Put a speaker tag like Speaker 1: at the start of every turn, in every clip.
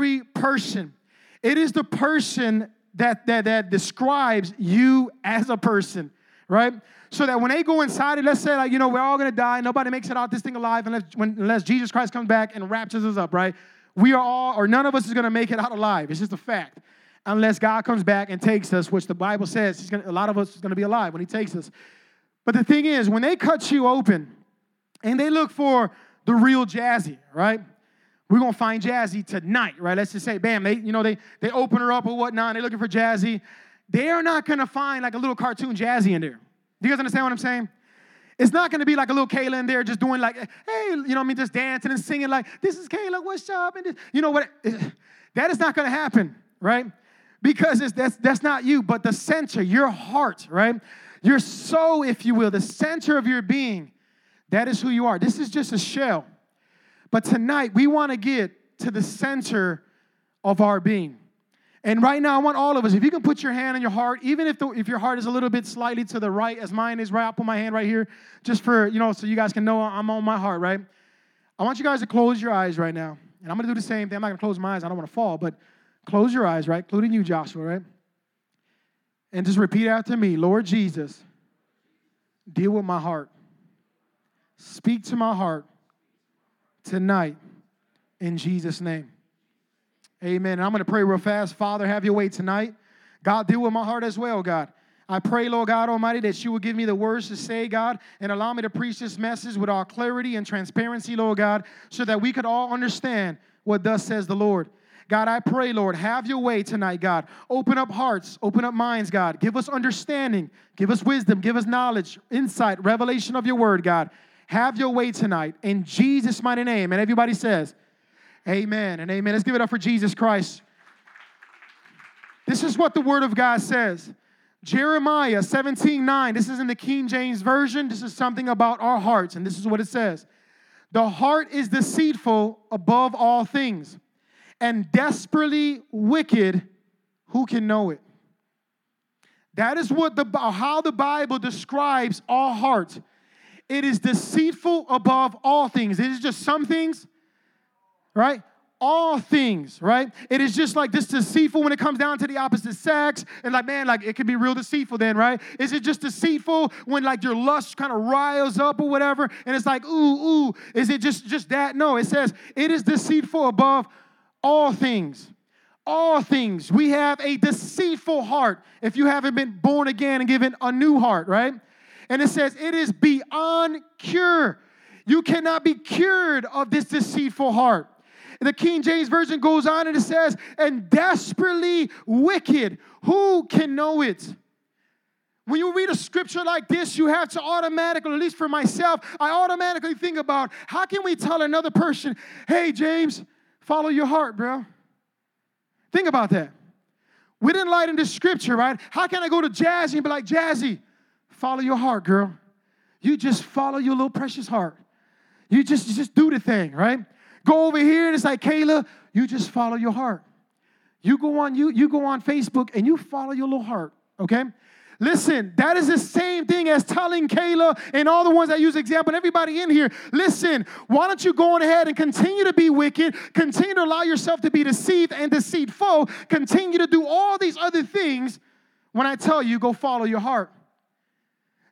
Speaker 1: very person. It is the person that, that, that describes you as a person, right? So that when they go inside it, let's say, like, you know, we're all gonna die, nobody makes it out this thing alive unless, when, unless Jesus Christ comes back and raptures us up, right? We are all, or none of us is gonna make it out alive. It's just a fact. Unless God comes back and takes us, which the Bible says he's gonna, a lot of us is gonna be alive when he takes us. But the thing is, when they cut you open and they look for the real Jazzy, right? We're gonna find Jazzy tonight, right? Let's just say, bam, they, you know, they they open her up or whatnot, they're looking for Jazzy. They are not gonna find like a little cartoon Jazzy in there. Do you guys understand what I'm saying? It's not gonna be like a little Kayla in there just doing like, hey, you know what I mean, just dancing and singing like, this is Kayla, what's up? And this, you know what? That is not gonna happen, right? Because it's, that's, that's not you, but the center, your heart, right? Your soul, if you will, the center of your being, that is who you are. This is just a shell. But tonight, we want to get to the center of our being. And right now, I want all of us, if you can put your hand on your heart, even if, the, if your heart is a little bit slightly to the right, as mine is right, I'll put my hand right here, just for, you know, so you guys can know I'm on my heart, right? I want you guys to close your eyes right now. And I'm going to do the same thing. I'm not going to close my eyes. I don't want to fall, but close your eyes, right? Including you, Joshua, right? And just repeat after me Lord Jesus, deal with my heart. Speak to my heart tonight in Jesus' name. Amen. And I'm going to pray real fast. Father, have your way tonight. God, deal with my heart as well, God. I pray, Lord God Almighty, that you will give me the words to say, God, and allow me to preach this message with all clarity and transparency, Lord God, so that we could all understand what thus says the Lord. God, I pray, Lord, have your way tonight, God. Open up hearts, open up minds, God. Give us understanding, give us wisdom, give us knowledge, insight, revelation of your word, God. Have your way tonight in Jesus' mighty name. And everybody says, Amen and amen. Let's give it up for Jesus Christ. This is what the word of God says. Jeremiah 17 9. This is in the King James Version. This is something about our hearts, and this is what it says The heart is deceitful above all things and desperately wicked. Who can know it? That is what the how the Bible describes our heart. It is deceitful above all things. It is just some things, right? All things, right? It is just like this deceitful when it comes down to the opposite sex. And like, man, like it can be real deceitful then, right? Is it just deceitful when like your lust kind of riles up or whatever? And it's like, ooh, ooh. Is it just just that? No, it says it is deceitful above all things all things. We have a deceitful heart if you haven't been born again and given a new heart, right? And it says, it is beyond cure. You cannot be cured of this deceitful heart. And the King James Version goes on and it says, and desperately wicked. Who can know it? When you read a scripture like this, you have to automatically, at least for myself, I automatically think about how can we tell another person, hey, James, follow your heart, bro? Think about that. We didn't light in this scripture, right? How can I go to Jazzy and be like, Jazzy, Follow your heart, girl. You just follow your little precious heart. You just, you just do the thing, right? Go over here and it's like, Kayla, you just follow your heart. You go on you you go on Facebook and you follow your little heart, okay? Listen, that is the same thing as telling Kayla and all the ones that use example and everybody in here. Listen, why don't you go on ahead and continue to be wicked, continue to allow yourself to be deceived and deceitful, continue to do all these other things when I tell you go follow your heart.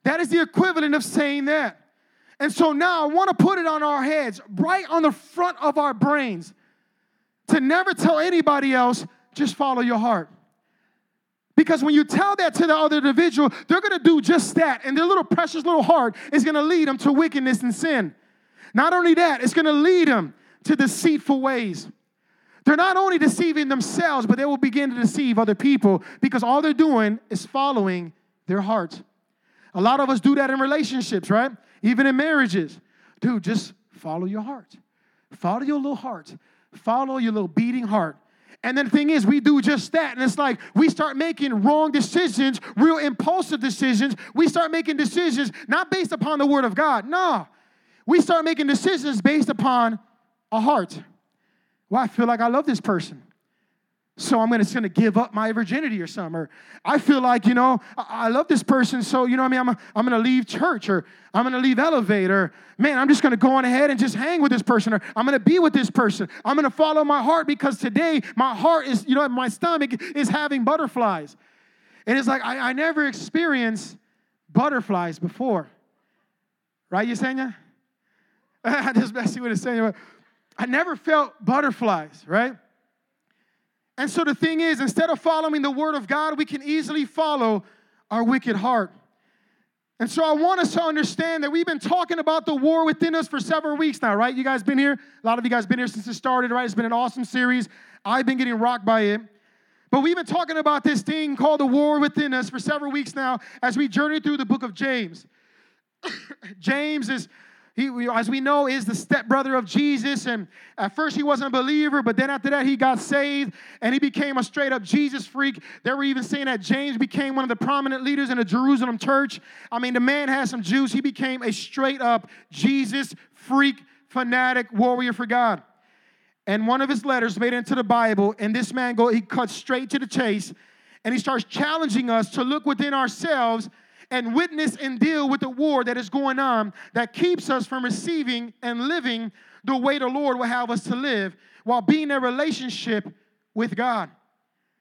Speaker 1: That is the equivalent of saying that. And so now I want to put it on our heads, right on the front of our brains, to never tell anybody else, just follow your heart. Because when you tell that to the other individual, they're going to do just that. And their little precious little heart is going to lead them to wickedness and sin. Not only that, it's going to lead them to deceitful ways. They're not only deceiving themselves, but they will begin to deceive other people because all they're doing is following their heart. A lot of us do that in relationships, right? Even in marriages. Dude, just follow your heart. Follow your little heart. Follow your little beating heart. And then the thing is, we do just that. And it's like we start making wrong decisions, real impulsive decisions. We start making decisions not based upon the word of God. No. We start making decisions based upon a heart. Well, I feel like I love this person. So I'm gonna, just gonna give up my virginity or something. Or I feel like, you know, I, love this person, so, you know I mean? I'm, I'm gonna leave church or I'm gonna leave Elevate or, man, I'm just gonna go on ahead and just hang with this person or I'm gonna be with this person. I'm gonna follow my heart because today my heart is, you know, my stomach is having butterflies. And it's like, I, I never experienced butterflies before. Right, Yesenia? I just messing with Yesenia. I never felt butterflies, right? And so the thing is, instead of following the word of God, we can easily follow our wicked heart. And so I want us to understand that we've been talking about the war within us for several weeks now, right? You guys been here? A lot of you guys been here since it started, right? It's been an awesome series. I've been getting rocked by it. But we've been talking about this thing called the war within us for several weeks now as we journey through the book of James. James is he, as we know, is the stepbrother of Jesus. And at first he wasn't a believer, but then after that he got saved and he became a straight up Jesus freak. They were even saying that James became one of the prominent leaders in the Jerusalem church. I mean, the man had some juice. He became a straight up Jesus freak, fanatic warrior for God. And one of his letters made it into the Bible, and this man go, he cuts straight to the chase, and he starts challenging us to look within ourselves and witness and deal with the war that is going on that keeps us from receiving and living the way the Lord will have us to live while being in a relationship with God.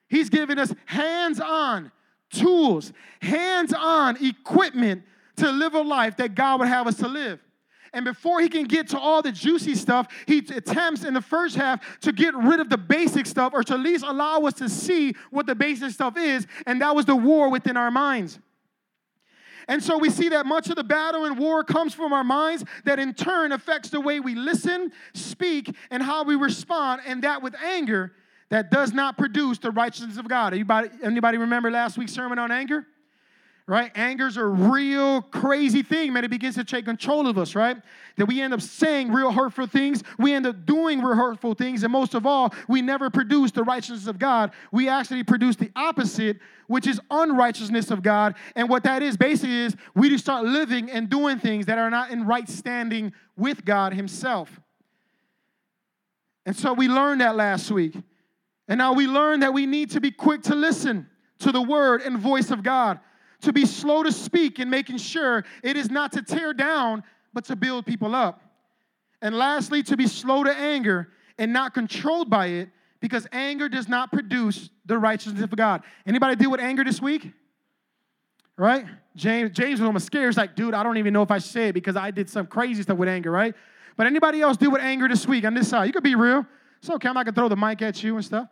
Speaker 1: He's given us hands on tools, hands on equipment to live a life that God would have us to live. And before he can get to all the juicy stuff, he attempts in the first half to get rid of the basic stuff or to at least allow us to see what the basic stuff is. And that was the war within our minds. And so we see that much of the battle and war comes from our minds, that in turn affects the way we listen, speak, and how we respond, and that with anger that does not produce the righteousness of God. Anybody, anybody remember last week's sermon on anger? Right? Anger's a real crazy thing, man. It begins to take control of us, right? That we end up saying real hurtful things, we end up doing real hurtful things, and most of all, we never produce the righteousness of God. We actually produce the opposite, which is unrighteousness of God. And what that is basically is we just start living and doing things that are not in right standing with God Himself. And so we learned that last week. And now we learned that we need to be quick to listen to the word and voice of God to be slow to speak and making sure it is not to tear down, but to build people up. And lastly, to be slow to anger and not controlled by it, because anger does not produce the righteousness of God. Anybody deal with anger this week? Right? James, James was almost scared. He's like, dude, I don't even know if I it because I did some crazy stuff with anger, right? But anybody else deal with anger this week on this side? You could be real. It's okay. I'm not gonna throw the mic at you and stuff.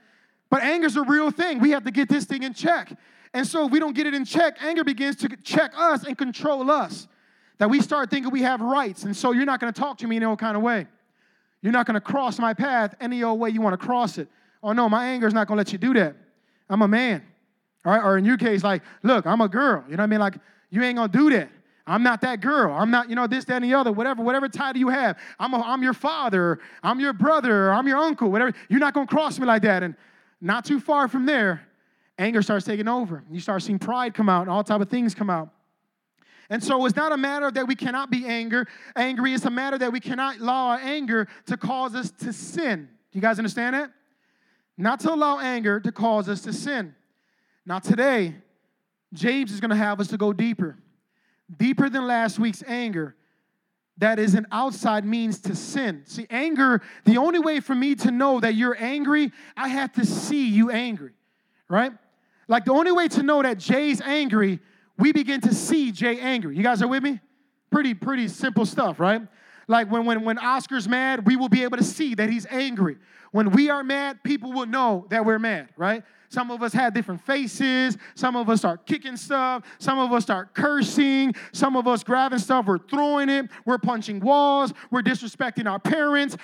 Speaker 1: But anger's a real thing. We have to get this thing in check. And so if we don't get it in check, anger begins to check us and control us. That we start thinking we have rights. And so you're not going to talk to me in any kind of way. You're not going to cross my path any old way you want to cross it. Oh no, my anger is not going to let you do that. I'm a man. All right? Or in your case, like, look, I'm a girl. You know what I mean? Like, you ain't going to do that. I'm not that girl. I'm not, you know, this, that, and the other, whatever, whatever title you have. I'm, a, I'm your father, I'm your brother, I'm your uncle, whatever. You're not going to cross me like that. And not too far from there, anger starts taking over. You start seeing pride come out and all type of things come out. And so it's not a matter that we cannot be anger, angry. It's a matter that we cannot allow our anger to cause us to sin. Do you guys understand that? Not to allow anger to cause us to sin. Now today, James is going to have us to go deeper. Deeper than last week's anger. That is an outside means to sin. See, anger, the only way for me to know that you're angry, I have to see you angry, right? Like the only way to know that Jay's angry, we begin to see Jay angry. You guys are with me? Pretty, pretty simple stuff, right? Like when, when, when Oscar's mad, we will be able to see that he's angry. When we are mad, people will know that we're mad, right? Some of us have different faces. Some of us start kicking stuff. Some of us start cursing. Some of us grabbing stuff. We're throwing it. We're punching walls. We're disrespecting our parents.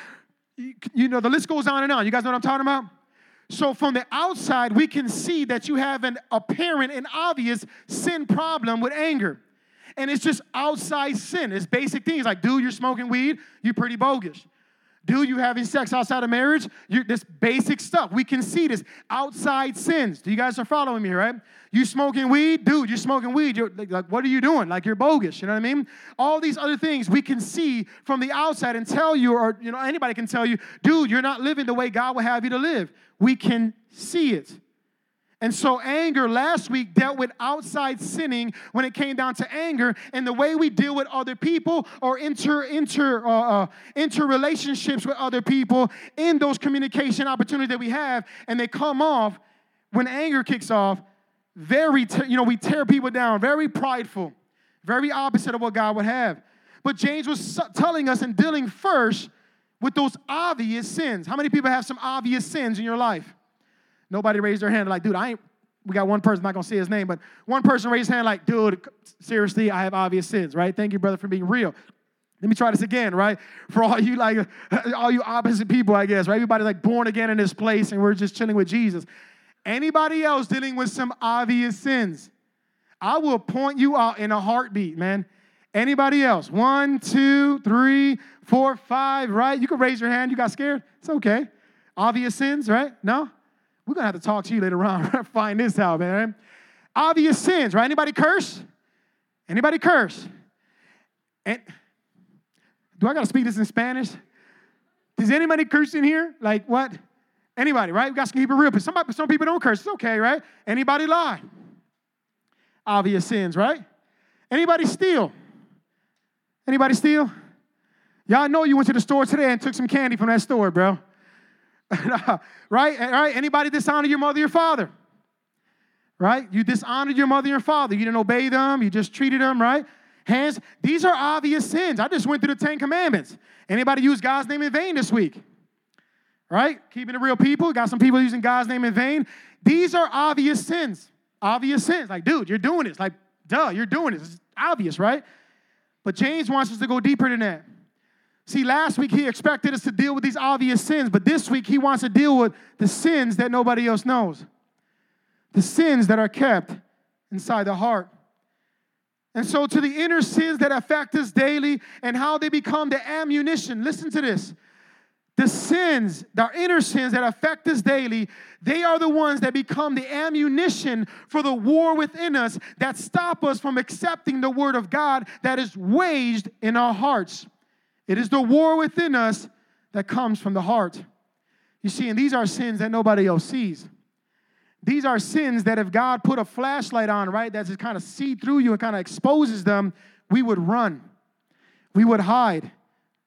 Speaker 1: You know, the list goes on and on. You guys know what I'm talking about? So, from the outside, we can see that you have an apparent and obvious sin problem with anger. And it's just outside sin. It's basic things like, dude, you're smoking weed, you're pretty bogus. Do you having sex outside of marriage? You're, this basic stuff. We can see this. Outside sins. Do you guys are following me, right? You smoking weed? Dude, you're smoking weed. You're, like, what are you doing? Like you're bogus. You know what I mean? All these other things we can see from the outside and tell you, or you know, anybody can tell you, dude, you're not living the way God would have you to live. We can see it. And so, anger last week dealt with outside sinning when it came down to anger and the way we deal with other people or enter, enter, uh, uh, with other people in those communication opportunities that we have. And they come off when anger kicks off, very, you know, we tear people down, very prideful, very opposite of what God would have. But James was telling us and dealing first with those obvious sins. How many people have some obvious sins in your life? Nobody raised their hand like, dude, I ain't. We got one person, I'm not gonna say his name, but one person raised hand like, dude, seriously, I have obvious sins, right? Thank you, brother, for being real. Let me try this again, right? For all you like, all you opposite people, I guess, right? Everybody like born again in this place, and we're just chilling with Jesus. Anybody else dealing with some obvious sins? I will point you out in a heartbeat, man. Anybody else? One, two, three, four, five, right? You can raise your hand. You got scared? It's okay. Obvious sins, right? No? We're gonna have to talk to you later on. Find this out, man. Obvious sins, right? Anybody curse? Anybody curse? And do I gotta speak this in Spanish? Does anybody curse in here? Like what? Anybody, right? We got to keep it real. But some, some people don't curse. It's okay, right? Anybody lie? Obvious sins, right? Anybody steal? Anybody steal? Y'all know you went to the store today and took some candy from that store, bro. right? Right? Anybody dishonor your mother, your father? Right? You dishonored your mother, your father. You didn't obey them. You just treated them, right? Hands. These are obvious sins. I just went through the Ten Commandments. Anybody use God's name in vain this week? Right? Keeping it real people. Got some people using God's name in vain. These are obvious sins. Obvious sins. Like, dude, you're doing this. Like, duh, you're doing this. It's obvious, right? But James wants us to go deeper than that. See, last week he expected us to deal with these obvious sins, but this week he wants to deal with the sins that nobody else knows. The sins that are kept inside the heart. And so, to the inner sins that affect us daily and how they become the ammunition, listen to this. The sins, the inner sins that affect us daily, they are the ones that become the ammunition for the war within us that stop us from accepting the word of God that is waged in our hearts. It is the war within us that comes from the heart. You see, and these are sins that nobody else sees. These are sins that if God put a flashlight on, right, that just kind of see through you and kind of exposes them, we would run. We would hide,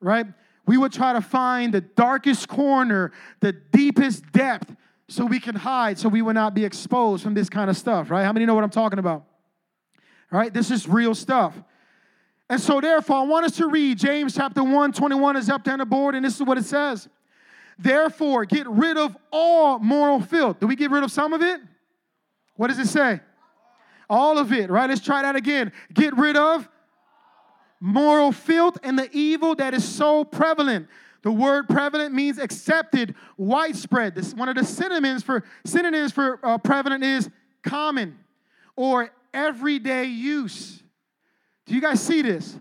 Speaker 1: right? We would try to find the darkest corner, the deepest depth, so we can hide, so we would not be exposed from this kind of stuff, right? How many know what I'm talking about? Right, this is real stuff. And so, therefore, I want us to read James chapter 1, 21 is up there on the board, and this is what it says. Therefore, get rid of all moral filth. Do we get rid of some of it? What does it say? All of it, right? Let's try that again. Get rid of moral filth and the evil that is so prevalent. The word prevalent means accepted, widespread. This one of the synonyms for synonyms for uh, prevalent is common or everyday use. Do you guys see this?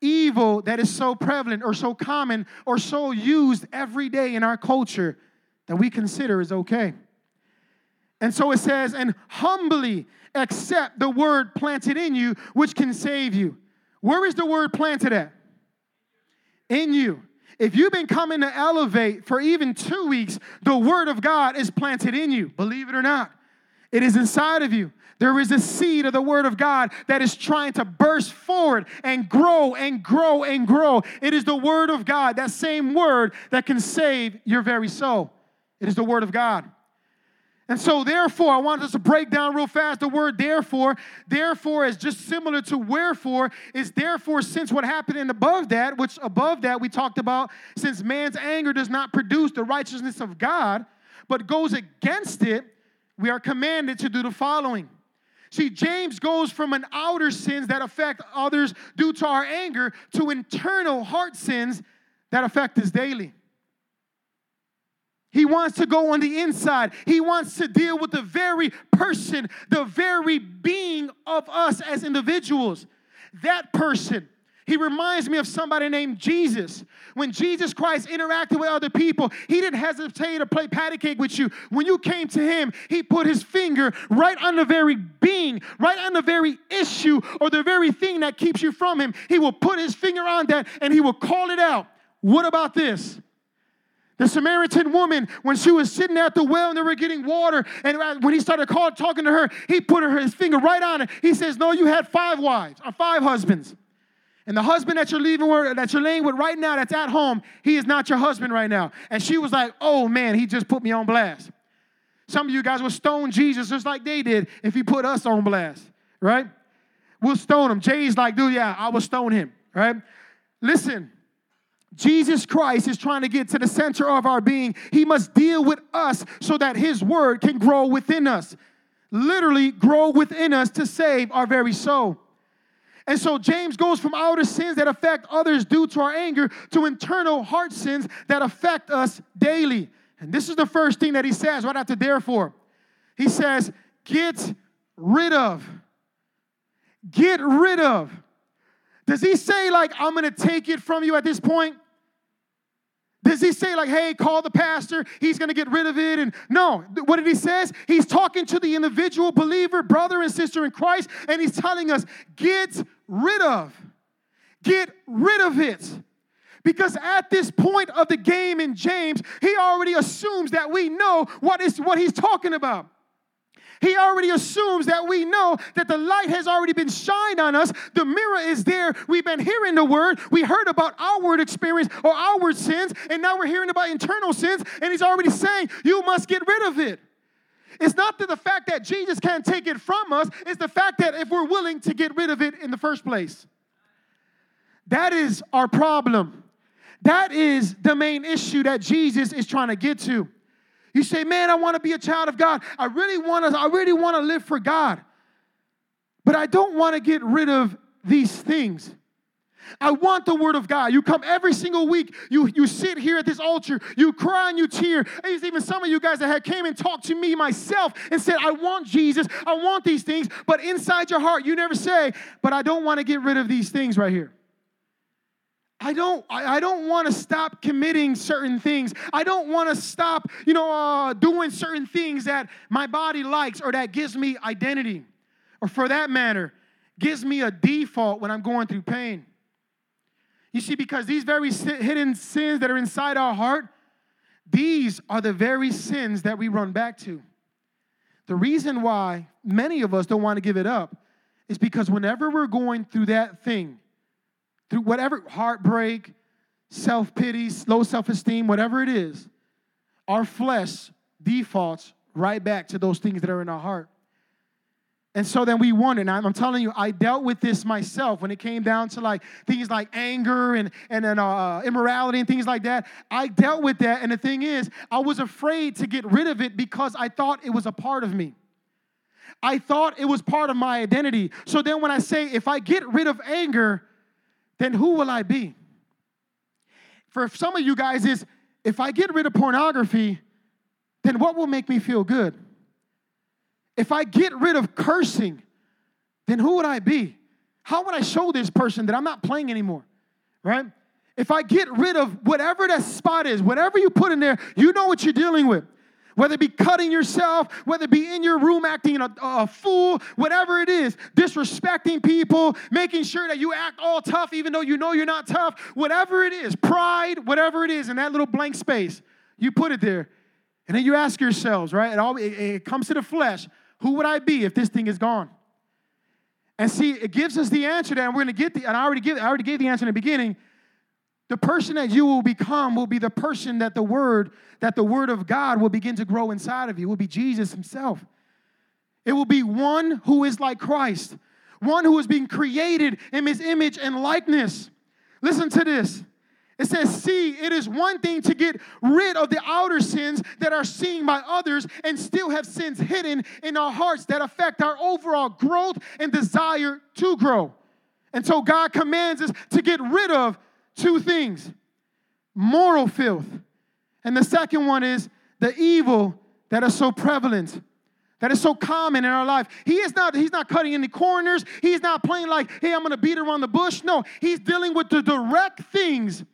Speaker 1: Evil that is so prevalent or so common or so used every day in our culture that we consider is okay. And so it says, and humbly accept the word planted in you, which can save you. Where is the word planted at? In you. If you've been coming to Elevate for even two weeks, the word of God is planted in you, believe it or not. It is inside of you. There is a seed of the Word of God that is trying to burst forward and grow and grow and grow. It is the Word of God, that same Word that can save your very soul. It is the Word of God. And so, therefore, I want us to break down real fast the word therefore. Therefore is just similar to wherefore, is therefore since what happened in above that, which above that we talked about, since man's anger does not produce the righteousness of God, but goes against it, we are commanded to do the following See, James goes from an outer sins that affect others due to our anger to internal heart sins that affect us daily. He wants to go on the inside. He wants to deal with the very person, the very being of us as individuals. That person, He reminds me of somebody named Jesus. When Jesus Christ interacted with other people, he didn't hesitate to play patty cake with you. When you came to him, he put his finger right on the very being, right on the very issue or the very thing that keeps you from him. He will put his finger on that and he will call it out. What about this? The Samaritan woman, when she was sitting at the well and they were getting water, and uh, when he started calling, talking to her, he put her, his finger right on it. He says, No, you had five wives or five husbands. And the husband that you're leaving with, that you're laying with right now, that's at home, he is not your husband right now. And she was like, oh man, he just put me on blast. Some of you guys will stone Jesus just like they did if he put us on blast, right? We'll stone him. Jay's like, dude, yeah, I will stone him, right? Listen, Jesus Christ is trying to get to the center of our being. He must deal with us so that his word can grow within us. Literally, grow within us to save our very soul. And so James goes from outer sins that affect others due to our anger to internal heart sins that affect us daily. And this is the first thing that he says right after therefore. He says, get rid of. Get rid of. Does he say, like, I'm gonna take it from you at this point? Does he say, like, hey, call the pastor, he's gonna get rid of it? And no, what did he say? He's talking to the individual believer, brother and sister in Christ, and he's telling us, get rid of. Get rid of it. Because at this point of the game in James, he already assumes that we know what is what he's talking about. He already assumes that we know that the light has already been shined on us. The mirror is there. We've been hearing the word. We heard about outward experience or outward sins, and now we're hearing about internal sins, and he's already saying, You must get rid of it. It's not the fact that Jesus can't take it from us, it's the fact that if we're willing to get rid of it in the first place. That is our problem. That is the main issue that Jesus is trying to get to. You say, "Man, I want to be a child of God. I really want to I really want to live for God." But I don't want to get rid of these things. I want the word of God. You come every single week. You, you sit here at this altar. You cry and you tear. There's even some of you guys that had came and talked to me myself and said, I want Jesus. I want these things. But inside your heart, you never say, but I don't want to get rid of these things right here. I don't, I, don't want to stop committing certain things. I don't want to stop, you know, uh, doing certain things that my body likes or that gives me identity. Or for that matter, gives me a default when I'm going through pain. You see, because these very hidden sins that are inside our heart, these are the very sins that we run back to. The reason why many of us don't want to give it up is because whenever we're going through that thing, through whatever heartbreak, self pity, low self esteem, whatever it is, our flesh defaults right back to those things that are in our heart. And so then we wonder, and I'm, telling you, I dealt with this myself when it came down to like things like anger and, and then, uh, immorality and things like that. I dealt with that, and the thing is, I was afraid to get rid of it because I thought it was a part of me. I thought it was part of my identity. So then when I say, if I get rid of anger, then who will I be? For some of you guys is if I get rid of pornography, then what will make me feel good? If I get rid of cursing, then who would I be? How would I show this person that I'm not playing anymore? Right? If I get rid of whatever that spot is, whatever you put in there, you know what you're dealing with whether it be cutting yourself, whether it be in your room acting a, a, fool, whatever it is, disrespecting people, making sure that you act all tough even though you know you're not tough, whatever it is, pride, whatever it is in that little blank space, you put it there. And then you ask yourselves, right? It, all, it, it comes to the flesh who would I be if this thing is gone? And see, it gives us the answer that we're going to get the, and I already, give, I already gave the answer in the beginning the person that you will become will be the person that the word that the word of God will begin to grow inside of you. It will be Jesus himself. It will be one who is like Christ, one who is being created in his image and likeness. Listen to this. It says, See, it is one thing to get rid of the outer sins that are seen by others and still have sins hidden in our hearts that affect our overall growth and desire to grow. And so God commands us to get rid of two things moral filth. And the second one is the evil that is so prevalent that is so common in our life. He is not, he's not cutting any corners. He's not playing like, hey, I'm gonna beat around the bush. No, he's dealing with the direct things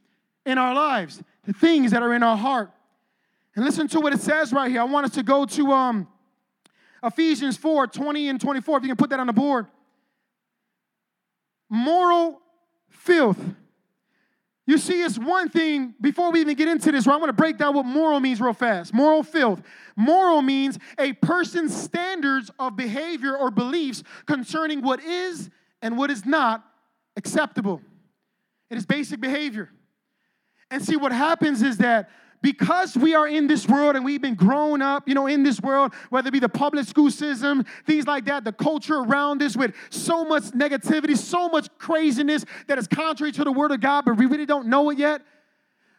Speaker 1: in our lives, the things that are in our heart. And listen to what it says right here. I want us to go to um, Ephesians 4 20 and 24, if you can put that on the board. Moral filth. You see, it's one thing, before we even get into this, I want to break down what moral means real fast. Moral filth. Moral means a person's standards of behavior or beliefs concerning what is and what is not acceptable. It is basic behavior. And see, what happens is that because we are in this world and we've been grown up, you know, in this world, whether it be the public school system, things like that, the culture around us with so much negativity, so much craziness that is contrary to the word of God, but we really don't know it yet,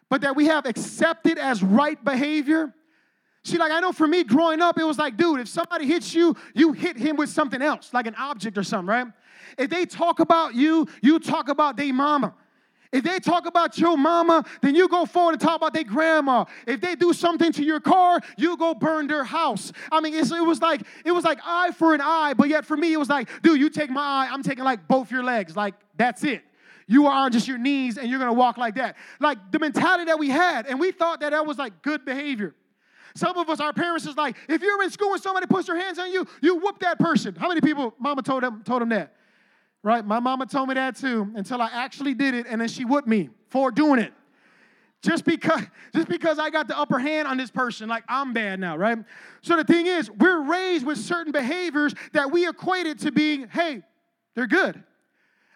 Speaker 1: but that we have accepted as right behavior. See, like I know for me growing up, it was like, dude, if somebody hits you, you hit him with something else, like an object or something, right? If they talk about you, you talk about their mama. If they talk about your mama, then you go forward and talk about their grandma. If they do something to your car, you go burn their house. I mean, it was like it was like eye for an eye, but yet for me, it was like, dude, you take my eye, I'm taking like both your legs. Like that's it. You are on just your knees and you're gonna walk like that. Like the mentality that we had, and we thought that that was like good behavior. Some of us, our parents is like, if you're in school and somebody puts their hands on you, you whoop that person. How many people, mama told them, told them that? Right? My mama told me that too until I actually did it, and then she whipped me for doing it. Just because, just because I got the upper hand on this person, like I'm bad now, right? So the thing is, we're raised with certain behaviors that we equated to being, hey, they're good.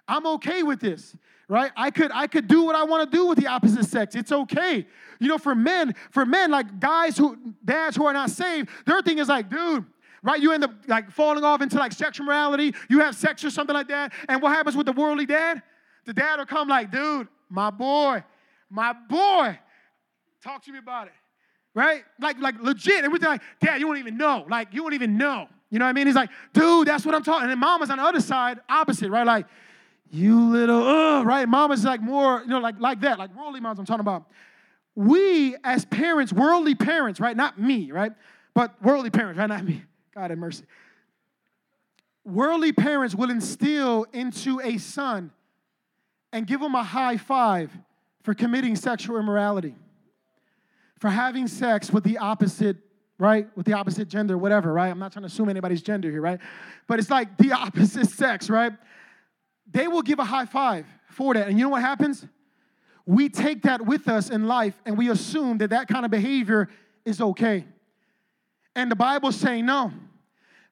Speaker 1: I'm okay with this right i could i could do what i want to do with the opposite sex it's okay you know for men for men like guys who dads who are not saved their thing is like dude right? You end up like falling off into like sexual morality. You have sex or something like that. And what happens with the worldly dad? The dad will come like, dude, my boy, my boy, talk to me about it, right? Like, like legit. And we're like, dad, you won't even know. Like, you won't even know. You know what I mean? He's like, dude, that's what I'm talking. And then mama's on the other side, opposite, right? Like, you little, uh, right? Mama's like more, you know, like, like that, like worldly moms I'm talking about. We as parents, worldly parents, right? Not me, right? But worldly parents, right? Not me. God have mercy. Worldly parents will instill into a son and give him a high five for committing sexual immorality, for having sex with the opposite, right? With the opposite gender, whatever, right? I'm not trying to assume anybody's gender here, right? But it's like the opposite sex, right? They will give a high five for that. And you know what happens? We take that with us in life and we assume that that kind of behavior is okay. And the Bible's saying no.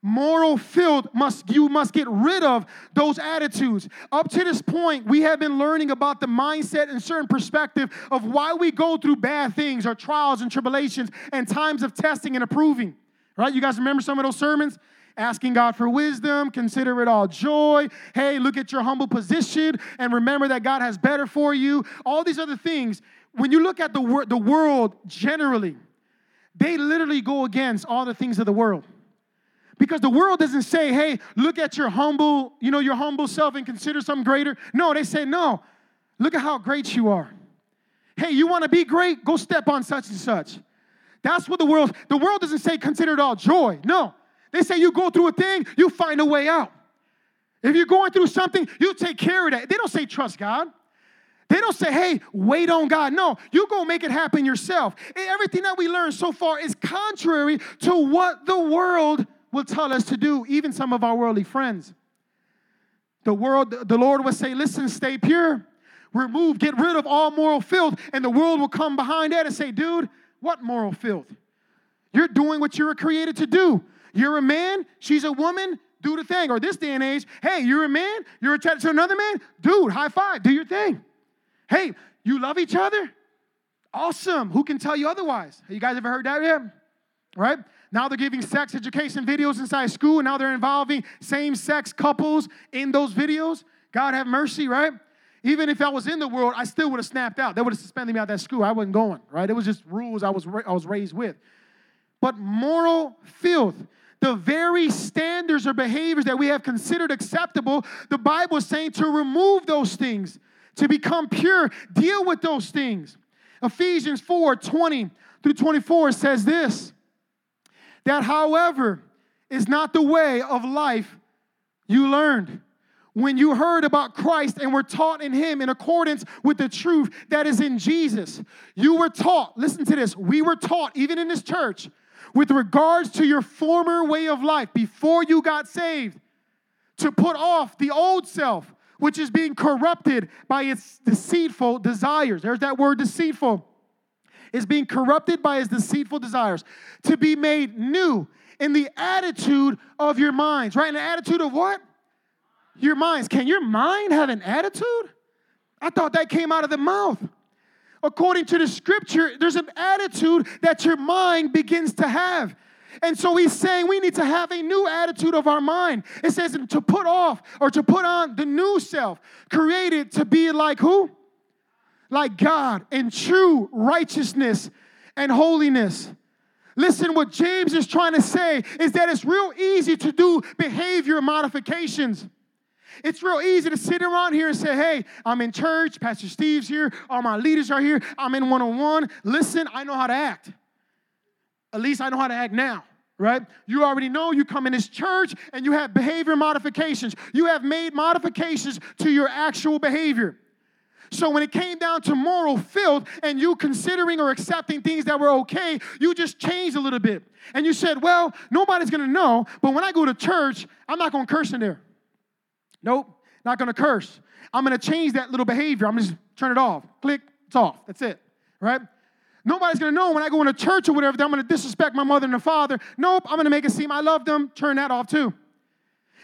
Speaker 1: Moral filth must you must get rid of those attitudes. Up to this point, we have been learning about the mindset and certain perspective of why we go through bad things or trials and tribulations and times of testing and approving. Right? You guys remember some of those sermons? asking God for wisdom, consider it all joy. Hey, look at your humble position and remember that God has better for you. All these other things. When you look at the, wor- the world generally, they literally go against all the things of the world. Because the world doesn't say, hey, look at your humble, you know, your humble self and consider something greater. No, they say, no, look at how great you are. Hey, you want to be great? Go step on such and such. That's what the world, the world doesn't say consider it all joy. No. They say you go through a thing, you find a way out. If you're going through something, you take care of that. They don't say trust God. They don't say, hey, wait on God. No, you go make it happen yourself. Everything that we learned so far is contrary to what the world will tell us to do, even some of our worldly friends. The world, the Lord will say, listen, stay pure, remove, get rid of all moral filth, and the world will come behind that and say, dude, what moral filth? You're doing what you were created to do. You're a man, she's a woman, do the thing. Or this day and age, hey, you're a man, you're attached to another man, dude, high five, do your thing. Hey, you love each other? Awesome. Who can tell you otherwise? Have you guys ever heard that yet? Right? Now they're giving sex education videos inside school, and now they're involving same sex couples in those videos. God have mercy, right? Even if I was in the world, I still would have snapped out. They would have suspended me out that school. I wasn't going, right? It was just rules I was, I was raised with. But moral filth, the very standards or behaviors that we have considered acceptable, the Bible is saying to remove those things to become pure. Deal with those things. Ephesians 4 20 through 24 says this that, however, is not the way of life you learned. When you heard about Christ and were taught in Him in accordance with the truth that is in Jesus, you were taught, listen to this, we were taught, even in this church, with regards to your former way of life before you got saved, to put off the old self, which is being corrupted by its deceitful desires. There's that word deceitful. Is being corrupted by his deceitful desires, to be made new in the attitude of your minds, right? The attitude of what? Your minds. Can your mind have an attitude? I thought that came out of the mouth. According to the scripture, there's an attitude that your mind begins to have. And so he's saying we need to have a new attitude of our mind. It says to put off or to put on the new self, created to be like who? Like God in true righteousness and holiness. Listen, what James is trying to say is that it's real easy to do behavior modifications. It's real easy to sit around here and say, hey, I'm in church, Pastor Steve's here, all my leaders are here, I'm in one on one. Listen, I know how to act. At least I know how to act now right? You already know you come in this church and you have behavior modifications. You have made modifications to your actual behavior. So when it came down to moral filth and you considering or accepting things that were okay, you just changed a little bit. And you said, well, nobody's gonna know, but when I go to church, I'm not gonna curse in there. Nope, not gonna curse. I'm gonna change that little behavior. I'm just turn it off. Click, it's off. That's it, right? Nobody's gonna know when I go into church or whatever that I'm gonna disrespect my mother and the father. Nope, I'm gonna make it seem I love them. Turn that off too.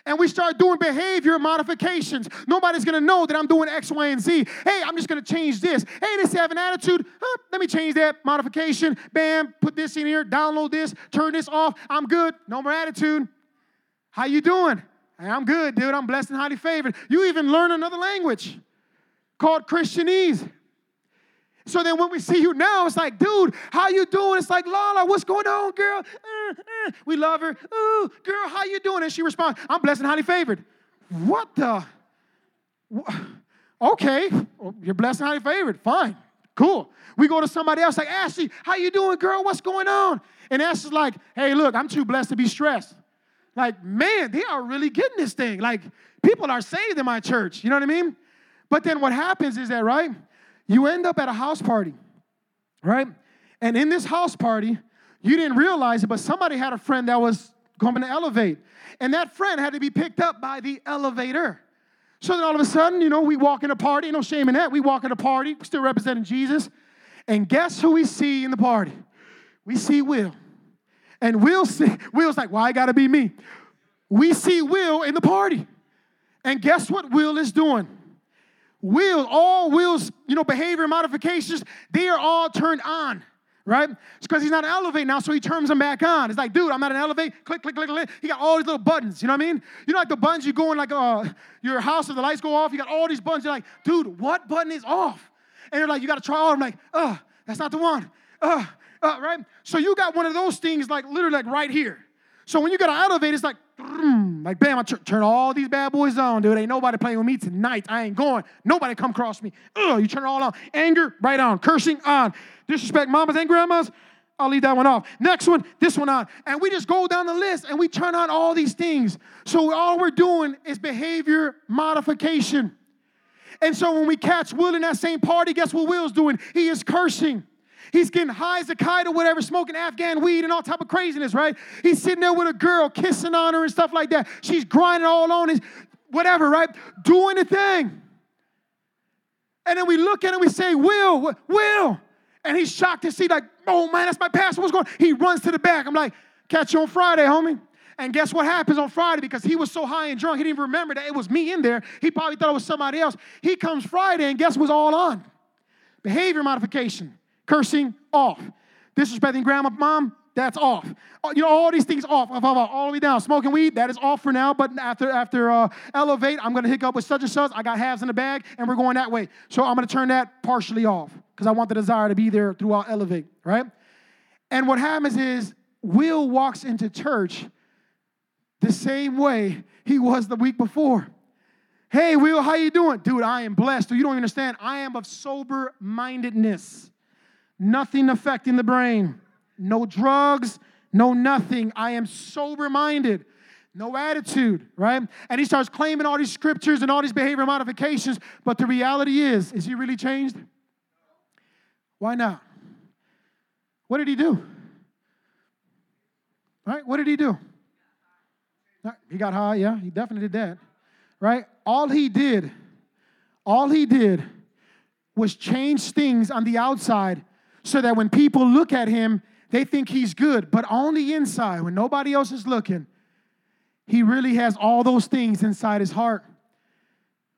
Speaker 1: And we start doing behavior modifications. Nobody's gonna know that I'm doing X, Y, and Z. Hey, I'm just gonna change this. Hey, this have an attitude. Huh, let me change that modification. Bam, put this in here, download this, turn this off. I'm good. No more attitude. How you doing? Hey, I'm good, dude. I'm blessed and highly favored. You even learn another language called Christianese. So then when we see you now, it's like, dude, how you doing? It's like, Lala, what's going on, girl? Uh, uh. We love her. Ooh, girl, how you doing? And she responds, I'm blessed and highly favored. What the? Okay, you're blessed and highly favored. Fine, cool. We go to somebody else like, Ashley, how you doing, girl? What's going on? And Ashley's like, hey, look, I'm too blessed to be stressed. Like, man, they are really getting this thing. Like, people are saved in my church. You know what I mean? But then what happens is that, right? You end up at a house party, right? And in this house party, you didn't realize it, but somebody had a friend that was going to elevate. And that friend had to be picked up by the elevator. So then all of a sudden, you know, we walk in a party, no shame in that. We walk in a party, still representing Jesus. And guess who we see in the party? We see Will. And Will see, Will's like, why gotta be me? We see Will in the party. And guess what Will is doing? Will, all Will's, you know, behavior modifications, they are all turned on, right? It's because he's not an elevate now, so he turns them back on. It's like, dude, I'm not an elevate. Click, click, click, click. He got all these little buttons. You know what I mean? You know, like the buttons you go in, like uh, your house, and the lights go off, you got all these buttons. You're like, dude, what button is off? And you're like, you got to try all. I'm like, uh, that's not the one. Uh, uh, right? So you got one of those things, like literally, like right here. So when you got to elevate, it's like, like bam, I turn all these bad boys on, dude. Ain't nobody playing with me tonight. I ain't going. Nobody come across me. Ugh, you turn it all on. Anger, right on. Cursing on. Disrespect mamas and grandmas. I'll leave that one off. Next one, this one on. And we just go down the list and we turn on all these things. So all we're doing is behavior modification. And so when we catch Will in that same party, guess what Will's doing? He is cursing. He's getting high as a kite or whatever, smoking Afghan weed and all type of craziness, right? He's sitting there with a girl, kissing on her and stuff like that. She's grinding all on his, whatever, right? Doing the thing. And then we look at him, we say, Will, Will. And he's shocked to see, like, oh man, that's my pastor. What's going on? He runs to the back. I'm like, catch you on Friday, homie. And guess what happens on Friday? Because he was so high and drunk, he didn't even remember that it was me in there. He probably thought it was somebody else. He comes Friday, and guess what's all on? Behavior modification. Cursing, off. Disrespecting grandma, mom, that's off. Uh, you know, all these things off, all the way down. Smoking weed, that is off for now. But after after uh, elevate, I'm gonna hook up with such and such. I got halves in the bag, and we're going that way. So I'm gonna turn that partially off because I want the desire to be there throughout elevate, right? And what happens is Will walks into church the same way he was the week before. Hey, Will, how you doing? Dude, I am blessed. You don't understand. I am of sober mindedness nothing affecting the brain. No drugs, no nothing. I am sober minded. No attitude, right? And he starts claiming all these scriptures and all these behavior modifications. But the reality is, is he really changed? Why not? What did he do? Right? What did he do? He got high, yeah, he definitely did that. Right? All he did, all he did was change things on the outside so that when people look at him, they think he's good, but on the inside, when nobody else is looking, he really has all those things inside his heart.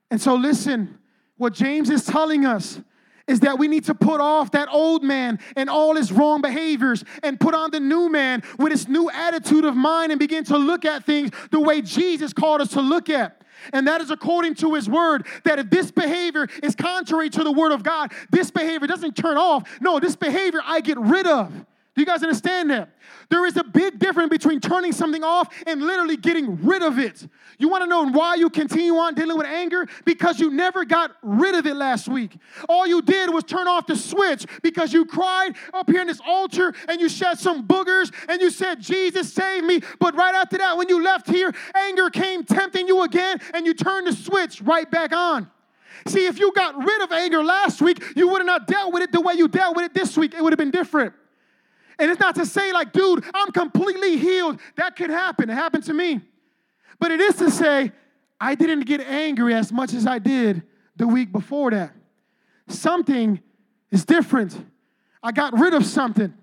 Speaker 1: And so, listen, what James is telling us is that we need to put off that old man and all his wrong behaviors and put on the new man with his new attitude of mind and begin to look at things the way Jesus called us to look at. And that is according to his word. That if this behavior is contrary to the word of God, this behavior doesn't turn off. No, this behavior I get rid of. Do you guys understand that? There is a big difference between turning something off and literally getting rid of it. You want to know why you continue on dealing with anger? Because you never got rid of it last week. All you did was turn off the switch because you cried up here in this altar and you shed some boogers and you said, Jesus, save me. But right after that, when you left here, anger came tempting you again and you turned the switch right back on. See, if you got rid of anger last week, you would have not dealt with it the way you dealt with it this week. It would have been different. And it's not to say, like, dude, I'm completely healed. That could happen. It happened to me. But it is to say, I didn't get angry as much as I did the week before that. Something is different. I got rid of something.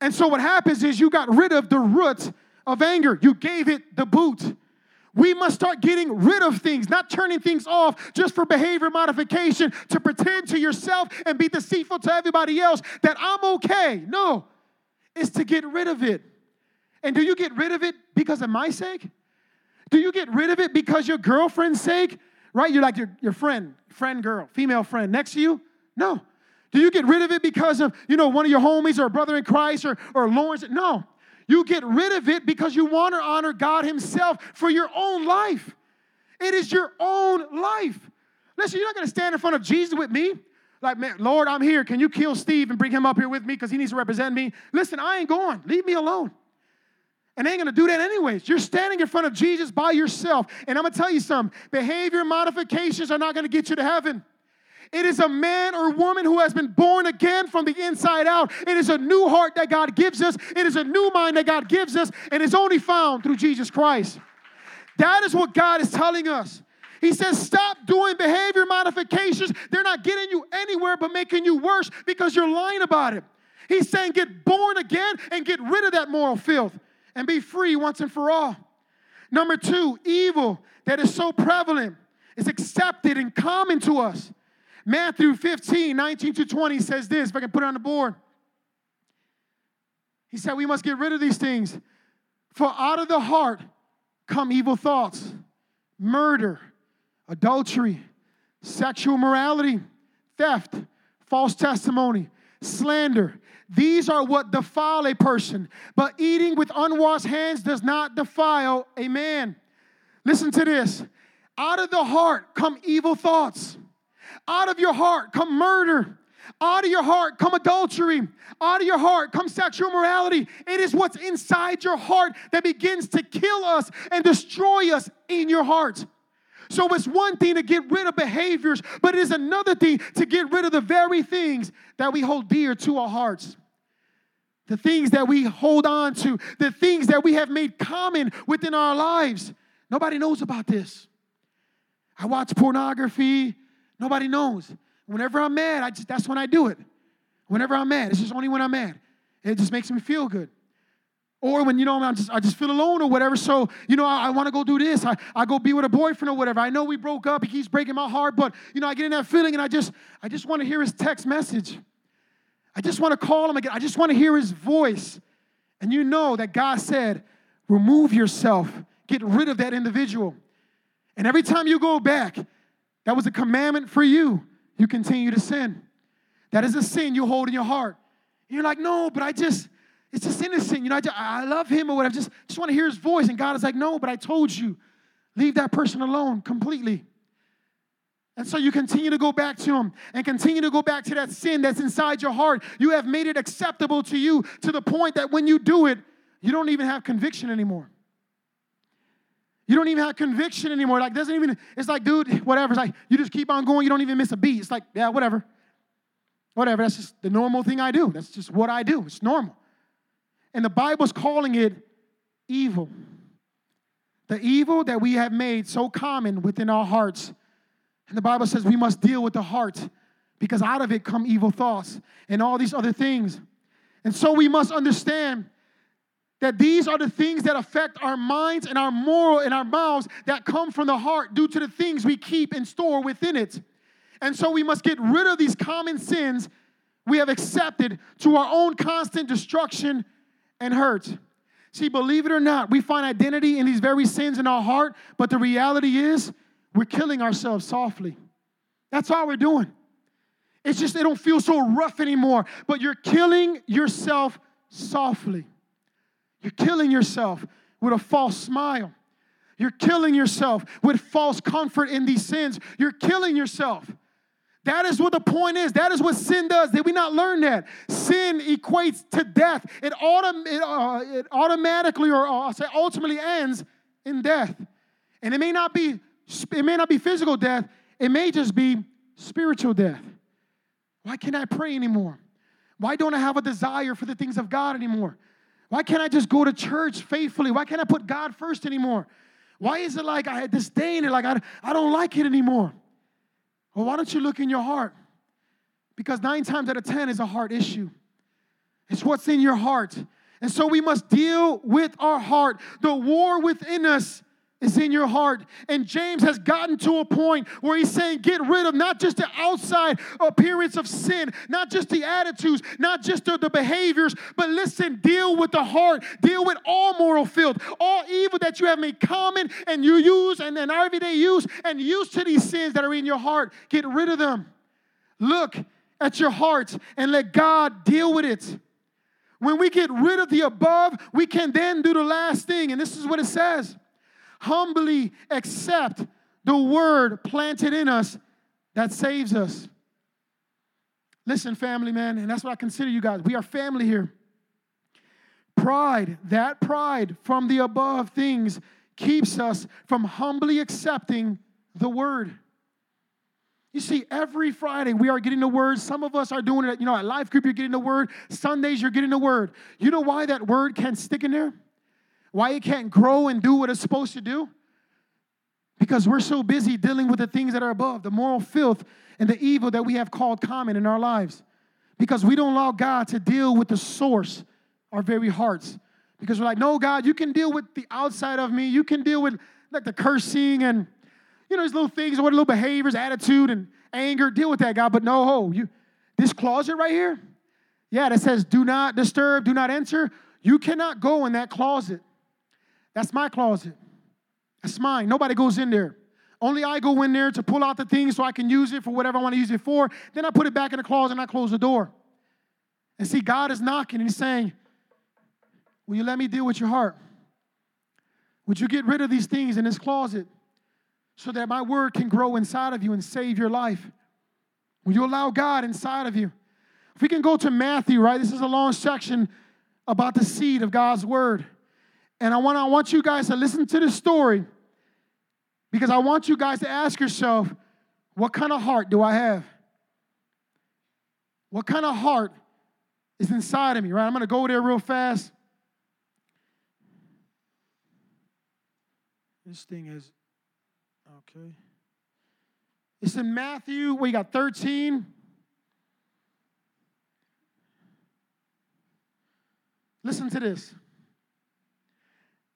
Speaker 1: And so what happens is you got rid of the root of anger. You gave it the boot. We must start getting rid of things, not turning things off just for behavior modification to pretend to yourself and be deceitful to everybody else that I'm okay. No, is to get rid of it. And do you get rid of it because of my sake? Do you get rid of it because your girlfriend's sake? Right? You're like your, your friend, friend girl, female friend next to you? No. Do you get rid of it because of, you know, one of your homies or a brother in Christ or, or Lawrence? No. You get rid of it because you want to honor God Himself for your own life. It is your own life. Listen, you're not going to stand in front of Jesus with me like, man, Lord, I'm here. Can you kill Steve and bring him up here with me because he needs to represent me? Listen, I ain't going. Leave me alone. And I ain't gonna do that anyways. You're standing in front of Jesus by yourself. And I'm gonna tell you something behavior modifications are not gonna get you to heaven. It is a man or woman who has been born again from the inside out. It is a new heart that God gives us. It is a new mind that God gives us, and it's only found through Jesus Christ. That is what God is telling us. He says, stop doing behavior modifications. They're not getting you anywhere but making you worse because you're lying about it. He's saying, get born again and get rid of that moral filth and be free once and for all. Number two, evil that is so prevalent is accepted and common to us. Matthew 15, 19 to 20 says this, if I can put it on the board. He said, We must get rid of these things. For out of the heart come evil thoughts, murder, adultery, sexual morality, theft, false testimony, slander. These are what defile a person, but eating with unwashed hands does not defile a man. Listen to this. Out of the heart come evil thoughts. Out of your heart come murder. Out of your heart come adultery. Out of your heart come sexual morality. It is what's inside your heart that begins to kill us and destroy us in your heart. So it's one thing to get rid of behaviors, but it is another thing to get rid of the very things that we hold dear to our hearts. The things that we hold on to, the things that we have made common within our lives. Nobody knows about this. I watch pornography, nobody knows. Whenever I'm mad, I just that's when I do it. Whenever I'm mad, it's just only when I'm mad. It just makes me feel good. Or when, you know, I just, I just feel alone or whatever. So, you know, I, I want to go do this. I, I go be with a boyfriend or whatever. I know we broke up. He keeps breaking my heart. But, you know, I get in that feeling and I just, I just want to hear his text message. I just want to call him again. I just want to hear his voice. And you know that God said, remove yourself. Get rid of that individual. And every time you go back, that was a commandment for you. You continue to sin. That is a sin you hold in your heart. And you're like, no, but I just, it's just innocent. You know, I, just, I love him or whatever. Just, just want to hear his voice. And God is like, no, but I told you, leave that person alone completely. And so you continue to go back to him and continue to go back to that sin that's inside your heart. You have made it acceptable to you to the point that when you do it, you don't even have conviction anymore. You don't even have conviction anymore. Like, doesn't even, it's like, dude, whatever. It's like, you just keep on going. You don't even miss a beat. It's like, yeah, whatever. Whatever. That's just the normal thing I do. That's just what I do. It's normal. And the Bible's calling it evil. The evil that we have made so common within our hearts. And the Bible says we must deal with the heart because out of it come evil thoughts and all these other things. And so we must understand that these are the things that affect our minds and our moral and our mouths that come from the heart due to the things we keep and store within it. And so we must get rid of these common sins we have accepted to our own constant destruction and hurt. See, believe it or not, we find identity in these very sins in our heart, but the reality is we're killing ourselves softly. That's all we're doing. It's just they don't feel so rough anymore, but you're killing yourself softly. You're killing yourself with a false smile. You're killing yourself with false comfort in these sins. You're killing yourself. That is what the point is. That is what sin does. Did we not learn that? Sin equates to death. It, autom- it, uh, it automatically or uh, say ultimately ends in death. And it may not be it may not be physical death. It may just be spiritual death. Why can't I pray anymore? Why don't I have a desire for the things of God anymore? Why can't I just go to church faithfully? Why can't I put God first anymore? Why is it like I had disdain it, like I, I don't like it anymore? Well, why don't you look in your heart? Because nine times out of ten is a heart issue. It's what's in your heart. And so we must deal with our heart. The war within us is in your heart. And James has gotten to a point where he's saying, get rid of not just the outside appearance of sin, not just the attitudes, not just the, the behaviors, but listen, deal with the heart, deal with all moral filth, all evil that you have made common and you use and then everyday use and use to these sins that are in your heart. Get rid of them. Look at your heart and let God deal with it. When we get rid of the above, we can then do the last thing. And this is what it says humbly accept the word planted in us that saves us. Listen, family, man, and that's what I consider you guys. We are family here. Pride, that pride from the above things keeps us from humbly accepting the word. You see, every Friday we are getting the word. Some of us are doing it, you know, at Life Group, you're getting the word. Sundays, you're getting the word. You know why that word can't stick in there? Why it can't grow and do what it's supposed to do? Because we're so busy dealing with the things that are above, the moral filth and the evil that we have called common in our lives. Because we don't allow God to deal with the source, our very hearts. Because we're like, no, God, you can deal with the outside of me. You can deal with like the cursing and you know, these little things, what little behaviors, attitude, and anger. Deal with that, God. But no, ho, you this closet right here, yeah, that says do not disturb, do not enter. You cannot go in that closet. That's my closet. That's mine. Nobody goes in there. Only I go in there to pull out the things so I can use it for whatever I want to use it for. Then I put it back in the closet and I close the door. And see, God is knocking and He's saying, Will you let me deal with your heart? Would you get rid of these things in this closet so that my word can grow inside of you and save your life? Will you allow God inside of you? If we can go to Matthew, right? This is a long section about the seed of God's word. And I want, I want you guys to listen to this story because I want you guys to ask yourself, what kind of heart do I have? What kind of heart is inside of me, right? I'm going to go there real fast. This thing is okay. It's in Matthew, we got 13. Listen to this.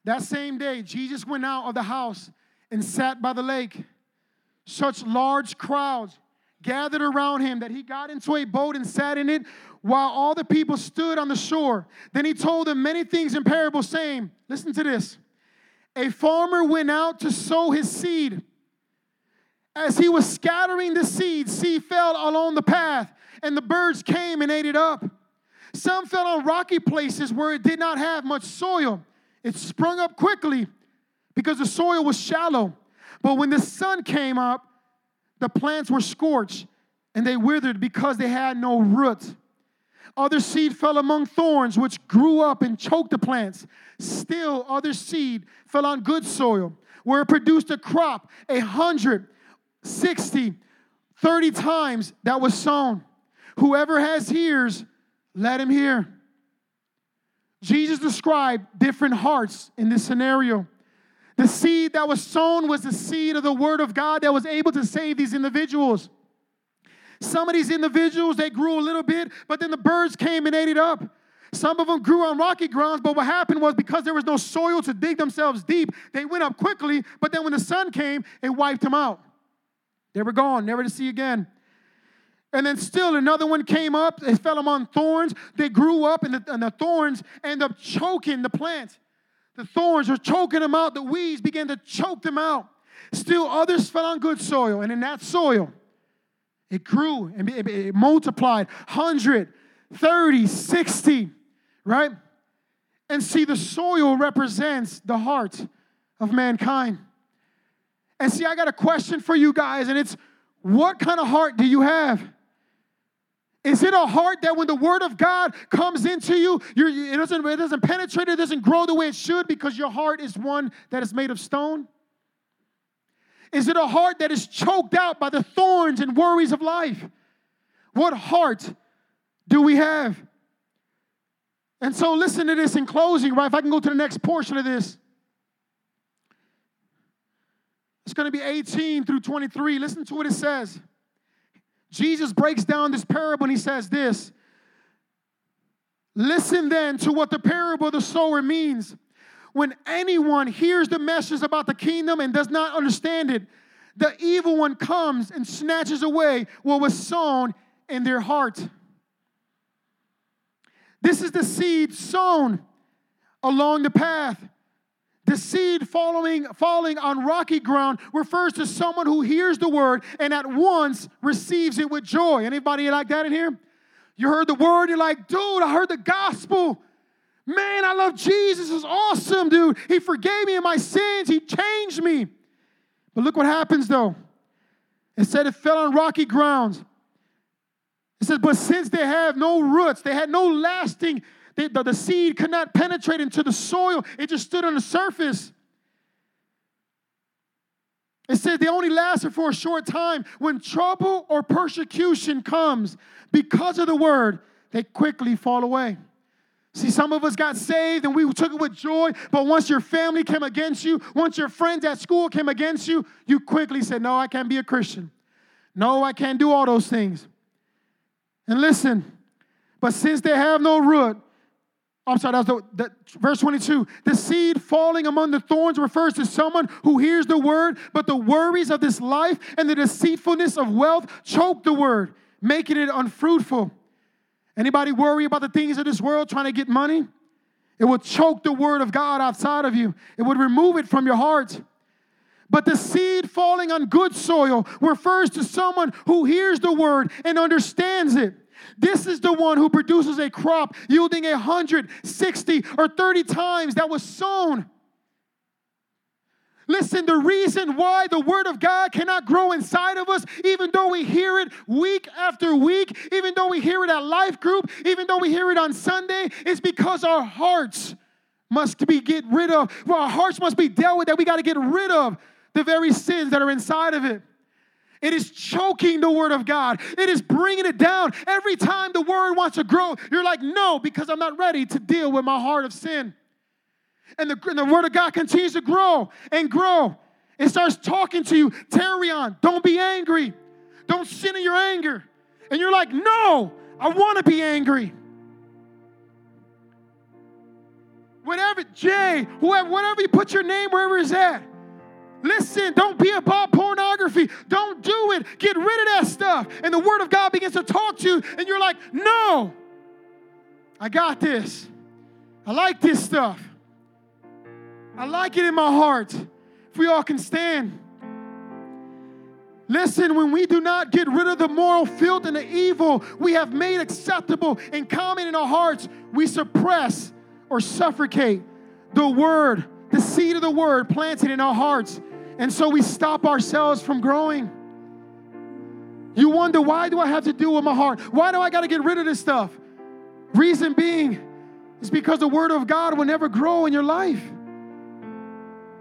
Speaker 1: That same day, Jesus went out of the house and sat by the lake. Such large crowds gathered around him that he got into a boat and sat in it while all the people stood on the shore. Then he told them many things in parables, saying, Listen to this. A farmer went out to sow his seed. As he was scattering the seed, seed fell along the path, and the birds came and ate it up. Some fell on rocky places where it did not have much soil. It sprung up quickly because the soil was shallow. But when the sun came up, the plants were scorched and they withered because they had no root. Other seed fell among thorns, which grew up and choked the plants. Still, other seed fell on good soil, where it produced a crop a hundred, sixty, thirty times that was sown. Whoever has ears, let him hear. Jesus described different hearts in this scenario. The seed that was sown was the seed of the Word of God that was able to save these individuals. Some of these individuals, they grew a little bit, but then the birds came and ate it up. Some of them grew on rocky grounds, but what happened was because there was no soil to dig themselves deep, they went up quickly, but then when the sun came, it wiped them out. They were gone, never to see again. And then still another one came up, it fell among thorns. They grew up, and the, and the thorns end up choking the plant. The thorns were choking them out, the weeds began to choke them out. Still, others fell on good soil, and in that soil, it grew and it multiplied 100, 30, 60, right? And see, the soil represents the heart of mankind. And see, I got a question for you guys, and it's what kind of heart do you have? Is it a heart that when the word of God comes into you, it, doesn't, it doesn't penetrate, it doesn't grow the way it should because your heart is one that is made of stone? Is it a heart that is choked out by the thorns and worries of life? What heart do we have? And so, listen to this in closing, right? If I can go to the next portion of this, it's going to be 18 through 23. Listen to what it says. Jesus breaks down this parable and he says this Listen then to what the parable of the sower means when anyone hears the message about the kingdom and does not understand it, the evil one comes and snatches away what was sown in their heart. This is the seed sown along the path. The seed following, falling on rocky ground refers to someone who hears the word and at once receives it with joy. Anybody like that in here? You heard the word, you're like, dude, I heard the gospel. Man, I love Jesus. It's awesome, dude. He forgave me of my sins. He changed me. But look what happens though. It said it fell on rocky grounds. It says, but since they have no roots, they had no lasting, they, the, the seed could not penetrate into the soil. It just stood on the surface. It says they only lasted for a short time. When trouble or persecution comes because of the word, they quickly fall away. See, some of us got saved and we took it with joy, but once your family came against you, once your friends at school came against you, you quickly said, No, I can't be a Christian. No, I can't do all those things. And listen, but since they have no root, Oh, I'm sorry, that was the, the, verse 22. The seed falling among the thorns refers to someone who hears the word, but the worries of this life and the deceitfulness of wealth choke the word, making it unfruitful. Anybody worry about the things of this world trying to get money? It would choke the word of God outside of you. It would remove it from your heart. But the seed falling on good soil refers to someone who hears the word and understands it. This is the one who produces a crop yielding a hundred, sixty, or 30 times that was sown. Listen, the reason why the Word of God cannot grow inside of us, even though we hear it week after week, even though we hear it at life group, even though we hear it on Sunday, is because our hearts must be get rid of. Well, our hearts must be dealt with that we got to get rid of the very sins that are inside of it. It is choking the word of God. It is bringing it down. Every time the word wants to grow, you're like, no, because I'm not ready to deal with my heart of sin and the, and the word of God continues to grow and grow. It starts talking to you, Terry on, don't be angry. Don't sin in your anger. And you're like, no, I want to be angry. Whatever, Jay, whoever, whatever you put your name wherever it's at. Listen, don't be about pornography. Don't do it. Get rid of that stuff. And the word of God begins to talk to you, and you're like, no, I got this. I like this stuff. I like it in my heart. If we all can stand. Listen, when we do not get rid of the moral filth and the evil we have made acceptable and common in our hearts, we suppress or suffocate the word, the seed of the word planted in our hearts. And so we stop ourselves from growing. You wonder, why do I have to deal with my heart? Why do I got to get rid of this stuff? Reason being is because the Word of God will never grow in your life.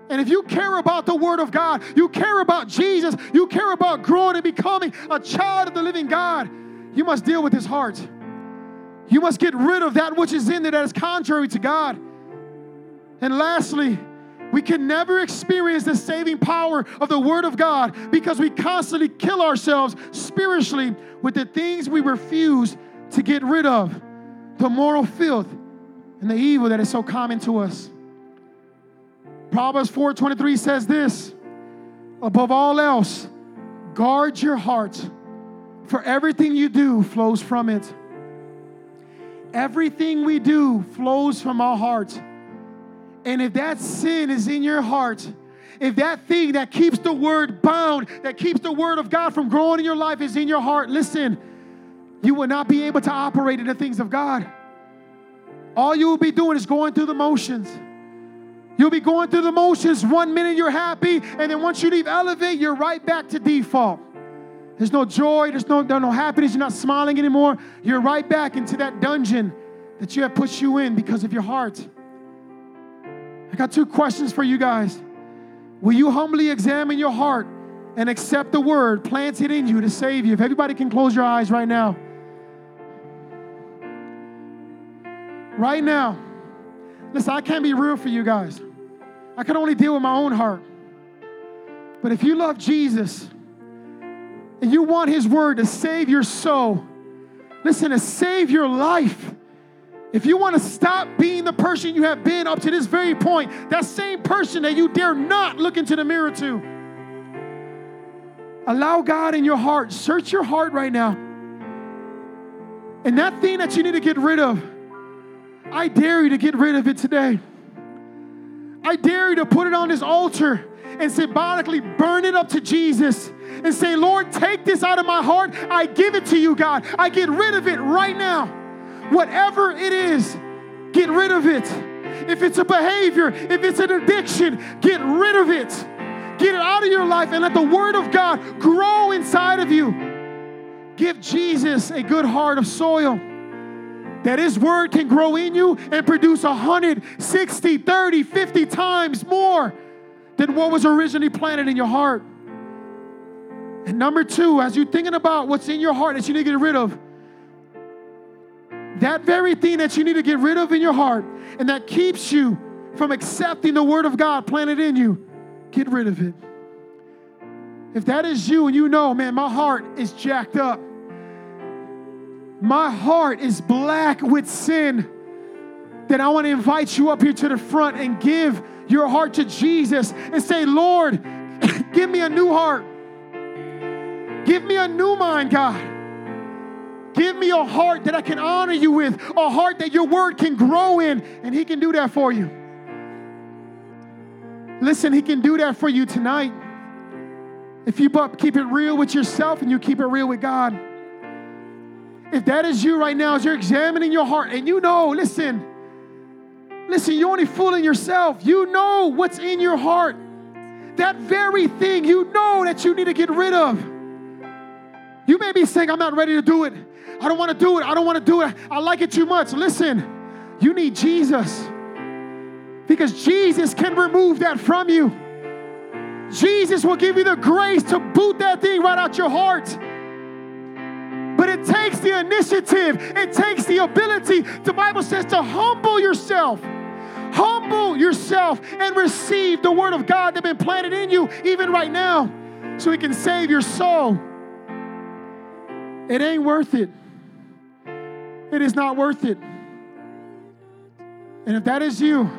Speaker 1: And if you care about the Word of God, you care about Jesus, you care about growing and becoming a child of the living God, you must deal with His heart. You must get rid of that which is in there that is contrary to God. And lastly, we can never experience the saving power of the Word of God because we constantly kill ourselves spiritually with the things we refuse to get rid of the moral filth and the evil that is so common to us. Proverbs 4:23 says this, above all else, guard your heart, for everything you do flows from it. Everything we do flows from our heart. And if that sin is in your heart, if that thing that keeps the word bound, that keeps the word of God from growing in your life is in your heart, listen, you will not be able to operate in the things of God. All you will be doing is going through the motions. You'll be going through the motions. One minute you're happy, and then once you leave Elevate, you're right back to default. There's no joy, there's no, there's no happiness, you're not smiling anymore. You're right back into that dungeon that you have pushed you in because of your heart. I got two questions for you guys. Will you humbly examine your heart and accept the word planted in you to save you? If everybody can close your eyes right now. Right now. Listen, I can't be real for you guys. I can only deal with my own heart. But if you love Jesus and you want his word to save your soul, listen, to save your life. If you want to stop being the person you have been up to this very point, that same person that you dare not look into the mirror to, allow God in your heart. Search your heart right now. And that thing that you need to get rid of, I dare you to get rid of it today. I dare you to put it on this altar and symbolically burn it up to Jesus and say, Lord, take this out of my heart. I give it to you, God. I get rid of it right now. Whatever it is, get rid of it. If it's a behavior, if it's an addiction, get rid of it. Get it out of your life and let the Word of God grow inside of you. Give Jesus a good heart of soil that His Word can grow in you and produce 160, 30, 50 times more than what was originally planted in your heart. And number two, as you're thinking about what's in your heart that you need to get rid of, that very thing that you need to get rid of in your heart and that keeps you from accepting the Word of God planted in you, get rid of it. If that is you and you know, man, my heart is jacked up, my heart is black with sin, then I want to invite you up here to the front and give your heart to Jesus and say, Lord, give me a new heart. Give me a new mind, God. A heart that I can honor you with, a heart that your word can grow in, and He can do that for you. Listen, He can do that for you tonight. If you keep it real with yourself and you keep it real with God. If that is you right now, as you're examining your heart and you know, listen, listen, you're only fooling yourself. You know what's in your heart. That very thing you know that you need to get rid of. You may be saying, I'm not ready to do it. I don't want to do it. I don't want to do it. I like it too much. Listen, you need Jesus because Jesus can remove that from you. Jesus will give you the grace to boot that thing right out your heart. But it takes the initiative, it takes the ability. The Bible says to humble yourself. Humble yourself and receive the word of God that's been planted in you, even right now, so He can save your soul. It ain't worth it. It is not worth it. And if that is you,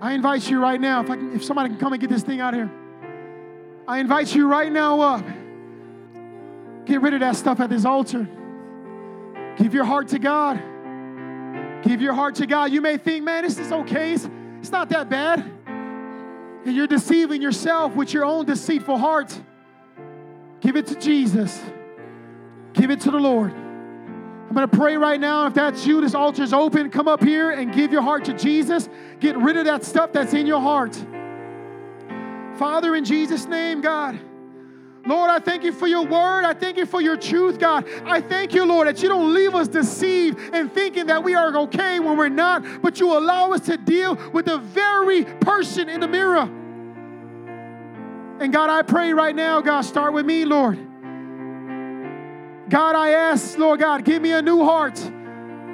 Speaker 1: I invite you right now, if, I can, if somebody can come and get this thing out here, I invite you right now up. Get rid of that stuff at this altar. Give your heart to God. Give your heart to God. You may think, man, this is okay. It's, it's not that bad. And you're deceiving yourself with your own deceitful heart. Give it to Jesus. Give it to the Lord. I'm going to pray right now. If that's you, this altar is open. Come up here and give your heart to Jesus. Get rid of that stuff that's in your heart. Father, in Jesus' name, God. Lord, I thank you for your word. I thank you for your truth, God. I thank you, Lord, that you don't leave us deceived and thinking that we are okay when we're not, but you allow us to deal with the very person in the mirror. And God, I pray right now, God, start with me, Lord. God, I ask, Lord God, give me a new heart.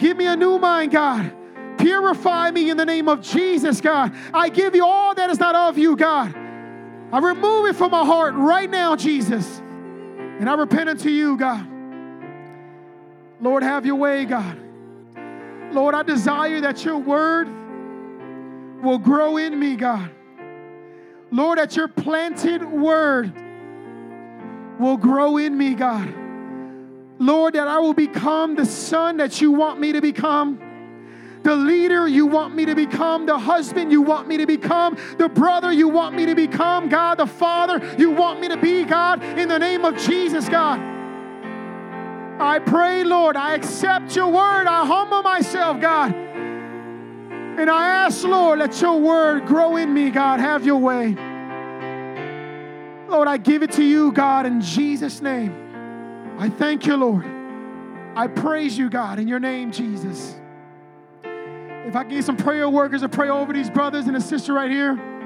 Speaker 1: Give me a new mind, God. Purify me in the name of Jesus, God. I give you all that is not of you, God. I remove it from my heart right now, Jesus. And I repent unto you, God. Lord, have your way, God. Lord, I desire that your word will grow in me, God. Lord, that your planted word will grow in me, God. Lord, that I will become the son that you want me to become the leader you want me to become, the husband you want me to become, the brother you want me to become, God, the father you want me to be, God, in the name of Jesus, God. I pray, Lord, I accept your word. I humble myself, God. And I ask, Lord, let your word grow in me, God. Have your way. Lord, I give it to you, God, in Jesus' name. I thank you, Lord. I praise you, God, in your name, Jesus. If I get some prayer workers to pray over these brothers and a sister right here.